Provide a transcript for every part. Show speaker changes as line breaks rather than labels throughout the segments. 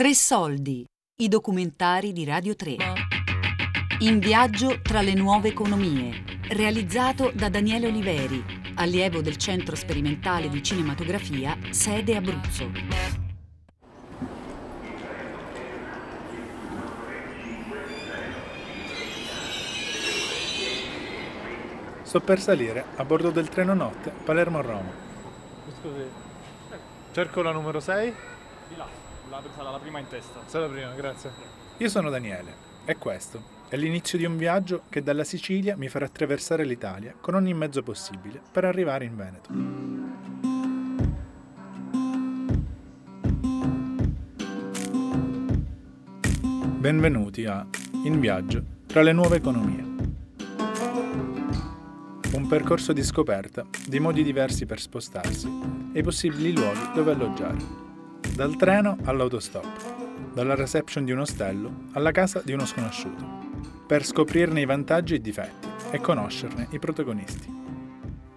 Tre soldi, i documentari di Radio 3. In viaggio tra le nuove economie, realizzato da Daniele Oliveri, allievo del Centro Sperimentale di Cinematografia, sede Abruzzo.
Sto per salire a bordo del treno notte Palermo-Roma.
Scusi, cerco la numero 6.
Di là, la, sarà la prima in testa.
Sarà la prima, grazie.
Io sono Daniele e questo è l'inizio di un viaggio che dalla Sicilia mi farà attraversare l'Italia con ogni mezzo possibile per arrivare in Veneto. Benvenuti a In viaggio tra le nuove economie. Un percorso di scoperta di modi diversi per spostarsi e i possibili luoghi dove alloggiare. Dal treno all'autostop, dalla reception di un ostello alla casa di uno sconosciuto, per scoprirne i vantaggi e i difetti e conoscerne i protagonisti.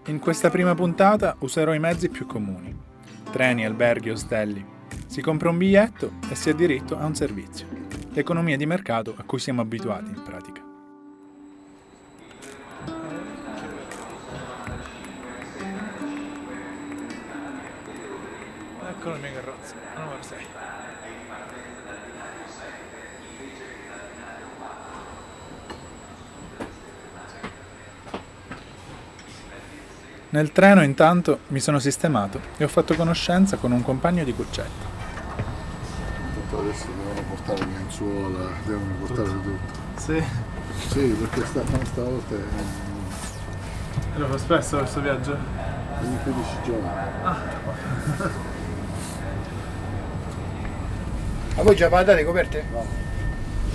In questa prima puntata userò i mezzi più comuni. Treni, alberghi, ostelli. Si compra un biglietto e si ha diritto a un servizio. L'economia di mercato a cui siamo abituati in pratica.
Ecco la mia carrozza, la numero 6.
Nel treno intanto mi sono sistemato e ho fatto conoscenza con un compagno di cuccetta.
Tutto adesso devono portare lenzuola, devono portare tutto.
Sì,
Sì, perché sta, stavolta è
lo fa spesso questo viaggio.
ogni 15 giorni.
A voi già patate le coperte? No.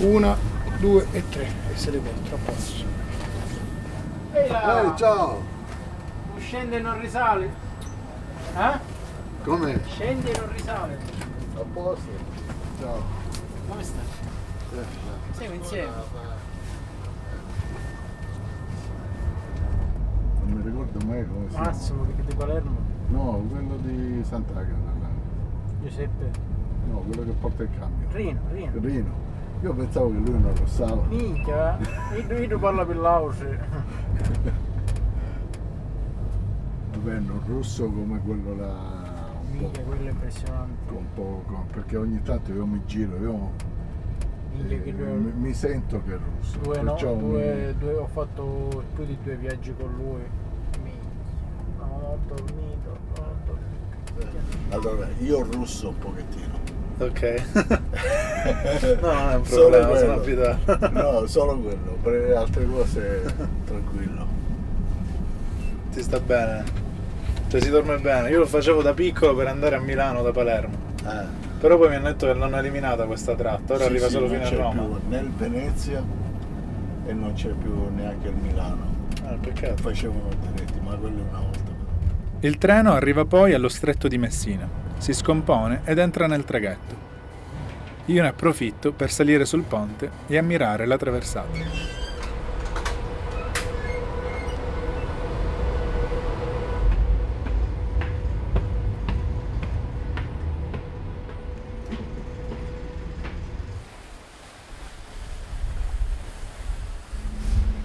Una, due e tre. E se le porto a posto. Ehi là!
Ehi, ciao!
Scende e non risale. Eh?
Come?
Scende e non risale.
A posto? Ciao.
Come stai?
Eh.
Siamo insieme.
Non mi ricordo mai come si.
Massimo che di Palermo.
No, quello di Sant'Agata.
Giuseppe.
No, quello che porta il cambio.
Rino, Rino.
Rino. Io pensavo che lui non rossava.
Minchia, io, io parlo per l'auce.
Vabbè, non rosso come quello là.
Minchia, quello è impressionante.
un po' con- perché ogni tanto io mi giro, io
Minchia
eh,
lui
mi, mi sento che è rosso.
Due, no,
perciò mi-
due, due- ho fatto più di due viaggi con lui. Minchia. Non ho dormito, non ho dormito.
Allora, io russo un pochettino.
Ok. no, non è un
Solo
problema, sono abituato.
No, solo quello, per le altre cose tranquillo.
Ti sta bene? Cioè si dorme bene. Io lo facevo da piccolo per andare a Milano da Palermo.
Eh,
Però poi mi hanno detto che l'hanno eliminata questa tratta, ora
sì,
arriva
sì,
solo fino a Roma.
più nel Venezia e non c'è più neanche il Milano.
Ah, peccato.
Facevano diretti, ma quello una volta.
Il treno arriva poi allo stretto di Messina, si scompone ed entra nel traghetto. Io ne approfitto per salire sul ponte e ammirare la traversata.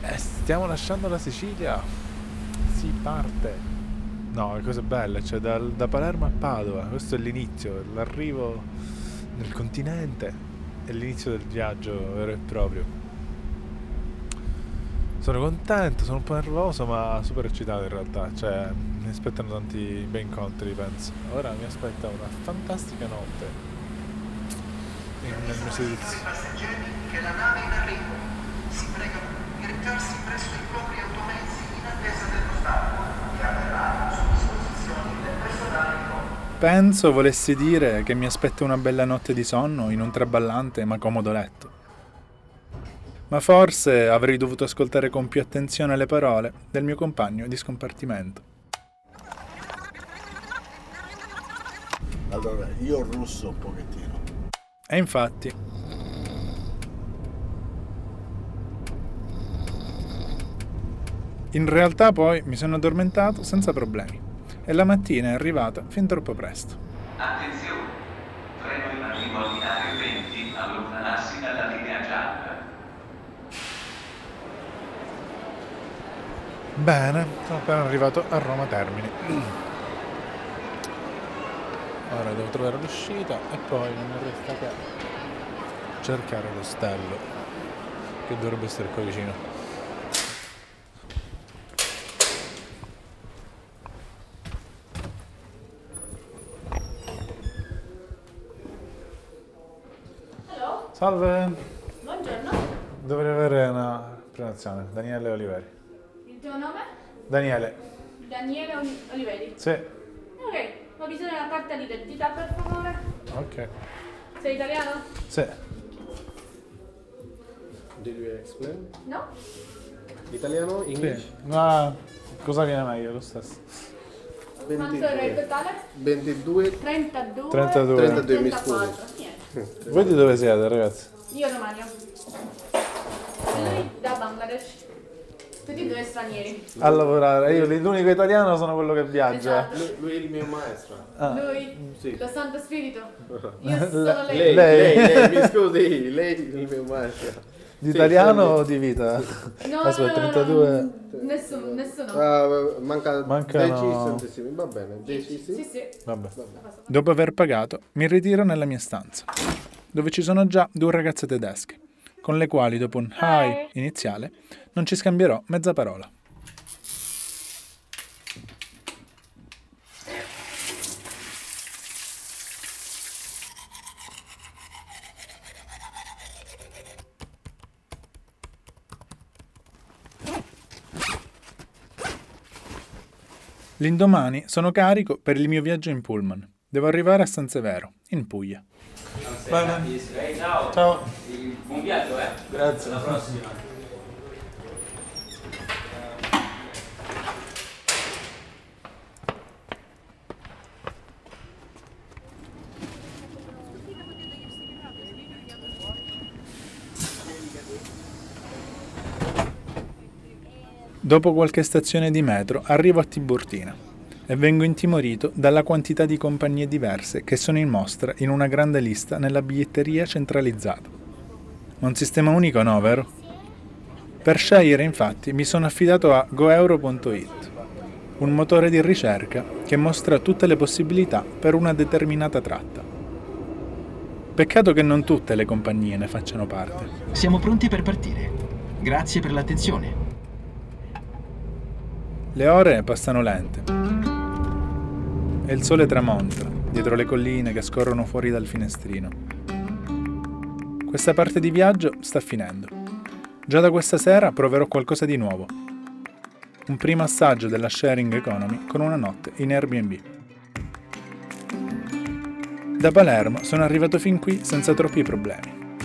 Eh, stiamo lasciando la Sicilia. Si parte. No, le cose belle, cioè dal- da Palermo a Padova. Questo è l'inizio, l'arrivo nel continente e l'inizio del viaggio vero e proprio. Sono contento, sono un po' nervoso, ma super eccitato in realtà. Cioè, mi aspettano tanti bei incontri, penso. Ora mi aspetta una fantastica notte in- nel
passeggeri che la nave è in arrivo. Si pregano di recarsi presso i propri automezzi in attesa dello stacco che avverrà su disposizioni del personale di bordo.
Penso volessi dire che mi aspetta una bella notte di sonno in un traballante ma comodo letto. Ma forse avrei dovuto ascoltare con più attenzione le parole del mio compagno di scompartimento.
Allora, io russo un pochettino.
E infatti, in realtà poi mi sono addormentato senza problemi e la mattina è arrivata fin troppo presto.
Attenzione! Treno in arrivo ordinario 20, allontanarsi dalla linea gialla.
Bene, sono appena arrivato a Roma Termini. Ora devo trovare l'uscita e poi non mi resta che cercare l'ostello che dovrebbe essere qua vicino. Salve,
Buongiorno,
dovrei avere una prenotazione. Daniele Oliveri.
il tuo nome?
Daniele,
Daniele Oli- Oliveri.
sì,
Ok, ho bisogno della carta di identità per favore.
ok,
Sei italiano?
sì.
Did you explain?
No?
Italiano, English?
Sì, ma cosa viene meglio lo stesso?
Quanto era il
22.
totale?
22.
32.
32.
32, mi
34.
Voi di dove siete ragazzi?
Io Romario. Lui da Bangladesh. Tutti e due stranieri.
A lavorare, io l'unico italiano sono quello che viaggia.
Esatto.
Lui, lui è il mio maestro.
Lui,
Sì.
lo Santo Spirito. Io sono lei.
Lei,
Lei.
lei, lei, mi scusi, lei è il mio maestro.
Di
Sì,
italiano
sì.
o di vita?
No,
Aspetta,
no, no,
32.
no, Nessuno, nessuno.
Ah, manca
Mancano-
10 centesimi, va bene, 10 sì.
Sì, sì.
Vabbè.
Dopo aver pagato, mi ritiro nella mia stanza, dove ci sono già due ragazze tedesche, con le quali dopo un hi iniziale non ci scambierò mezza parola. L'indomani sono carico per il mio viaggio in pullman. Devo arrivare a San Severo, in Puglia.
Ciao.
Ciao.
Buon viaggio, eh.
Grazie.
Alla prossima.
Dopo qualche stazione di metro arrivo a Tiburtina e vengo intimorito dalla quantità di compagnie diverse che sono in mostra in una grande lista nella biglietteria centralizzata. Un sistema unico no, vero? Per scegliere infatti mi sono affidato a goeuro.it, un motore di ricerca che mostra tutte le possibilità per una determinata tratta. Peccato che non tutte le compagnie ne facciano parte.
Siamo pronti per partire. Grazie per l'attenzione.
Le ore passano lente e il sole tramonta dietro le colline che scorrono fuori dal finestrino. Questa parte di viaggio sta finendo. Già da questa sera proverò qualcosa di nuovo. Un primo assaggio della sharing economy con una notte in Airbnb. Da Palermo sono arrivato fin qui senza troppi problemi.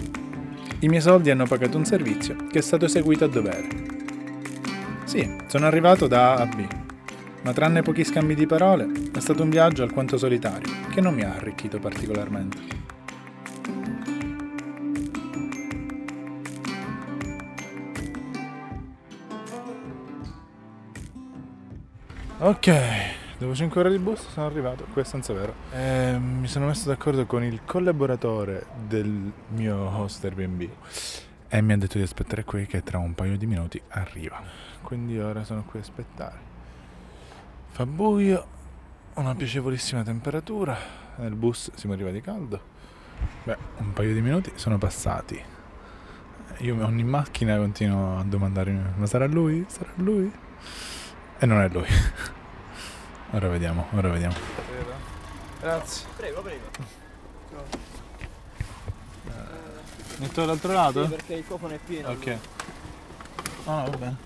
I miei soldi hanno pagato un servizio che è stato eseguito a dovere. Sì, sono arrivato da A a B, ma tranne pochi scambi di parole è stato un viaggio alquanto solitario che non mi ha arricchito particolarmente.
Ok, dopo 5 ore di bus sono arrivato qui a San Severo. E mi sono messo d'accordo con il collaboratore del mio host Airbnb e mi ha detto di aspettare qui che tra un paio di minuti arriva. Quindi ora sono qui a aspettare. Fa buio, una piacevolissima temperatura, nel bus siamo arrivati caldo. Beh, un paio di minuti sono passati. Io ogni macchina continuo a domandarmi, ma sarà lui? Sarà lui? E non è lui. Ora vediamo, ora vediamo. Grazie.
Prego, prego.
Metto dall'altro lato?
Sì, perché il cofano è pieno.
Ok. No, no, va bene.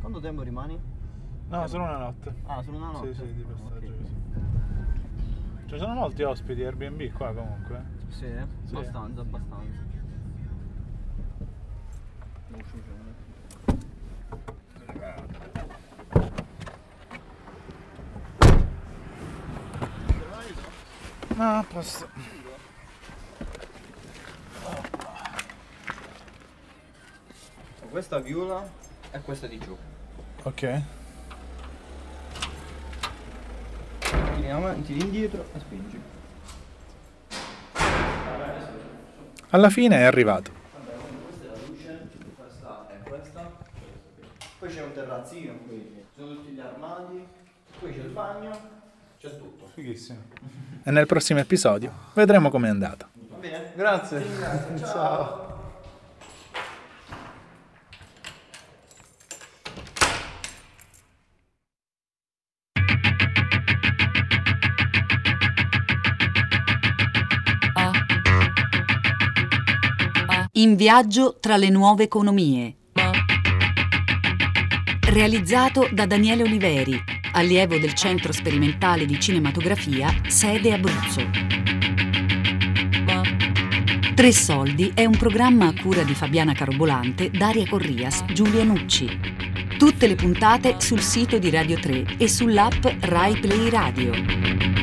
Quanto tempo rimani?
No, solo una notte.
Ah, solo una notte?
Sì, sì, di passaggio
Ok.
così. Ci sono molti ospiti Airbnb qua comunque.
Sì,
Sì.
abbastanza, abbastanza.
No, a posto.
Questa viola e questa di giù.
Ok.
Tiri avanti, tiri indietro e spingi.
Alla fine è arrivato.
Questa è la luce, questa è questa. Poi c'è un terrazzino qui, ci sono tutti gli armadi, poi c'è il bagno, c'è tutto.
Fighissimo.
E nel prossimo episodio vedremo com'è andata.
Va bene?
Grazie.
Ciao.
In viaggio tra le nuove economie. Realizzato da Daniele Oliveri, allievo del Centro Sperimentale di Cinematografia, sede Abruzzo. Tre Soldi è un programma a cura di Fabiana Carobolante, Daria Corrias, Giulia Nucci. Tutte le puntate sul sito di Radio 3 e sull'app Rai Play Radio.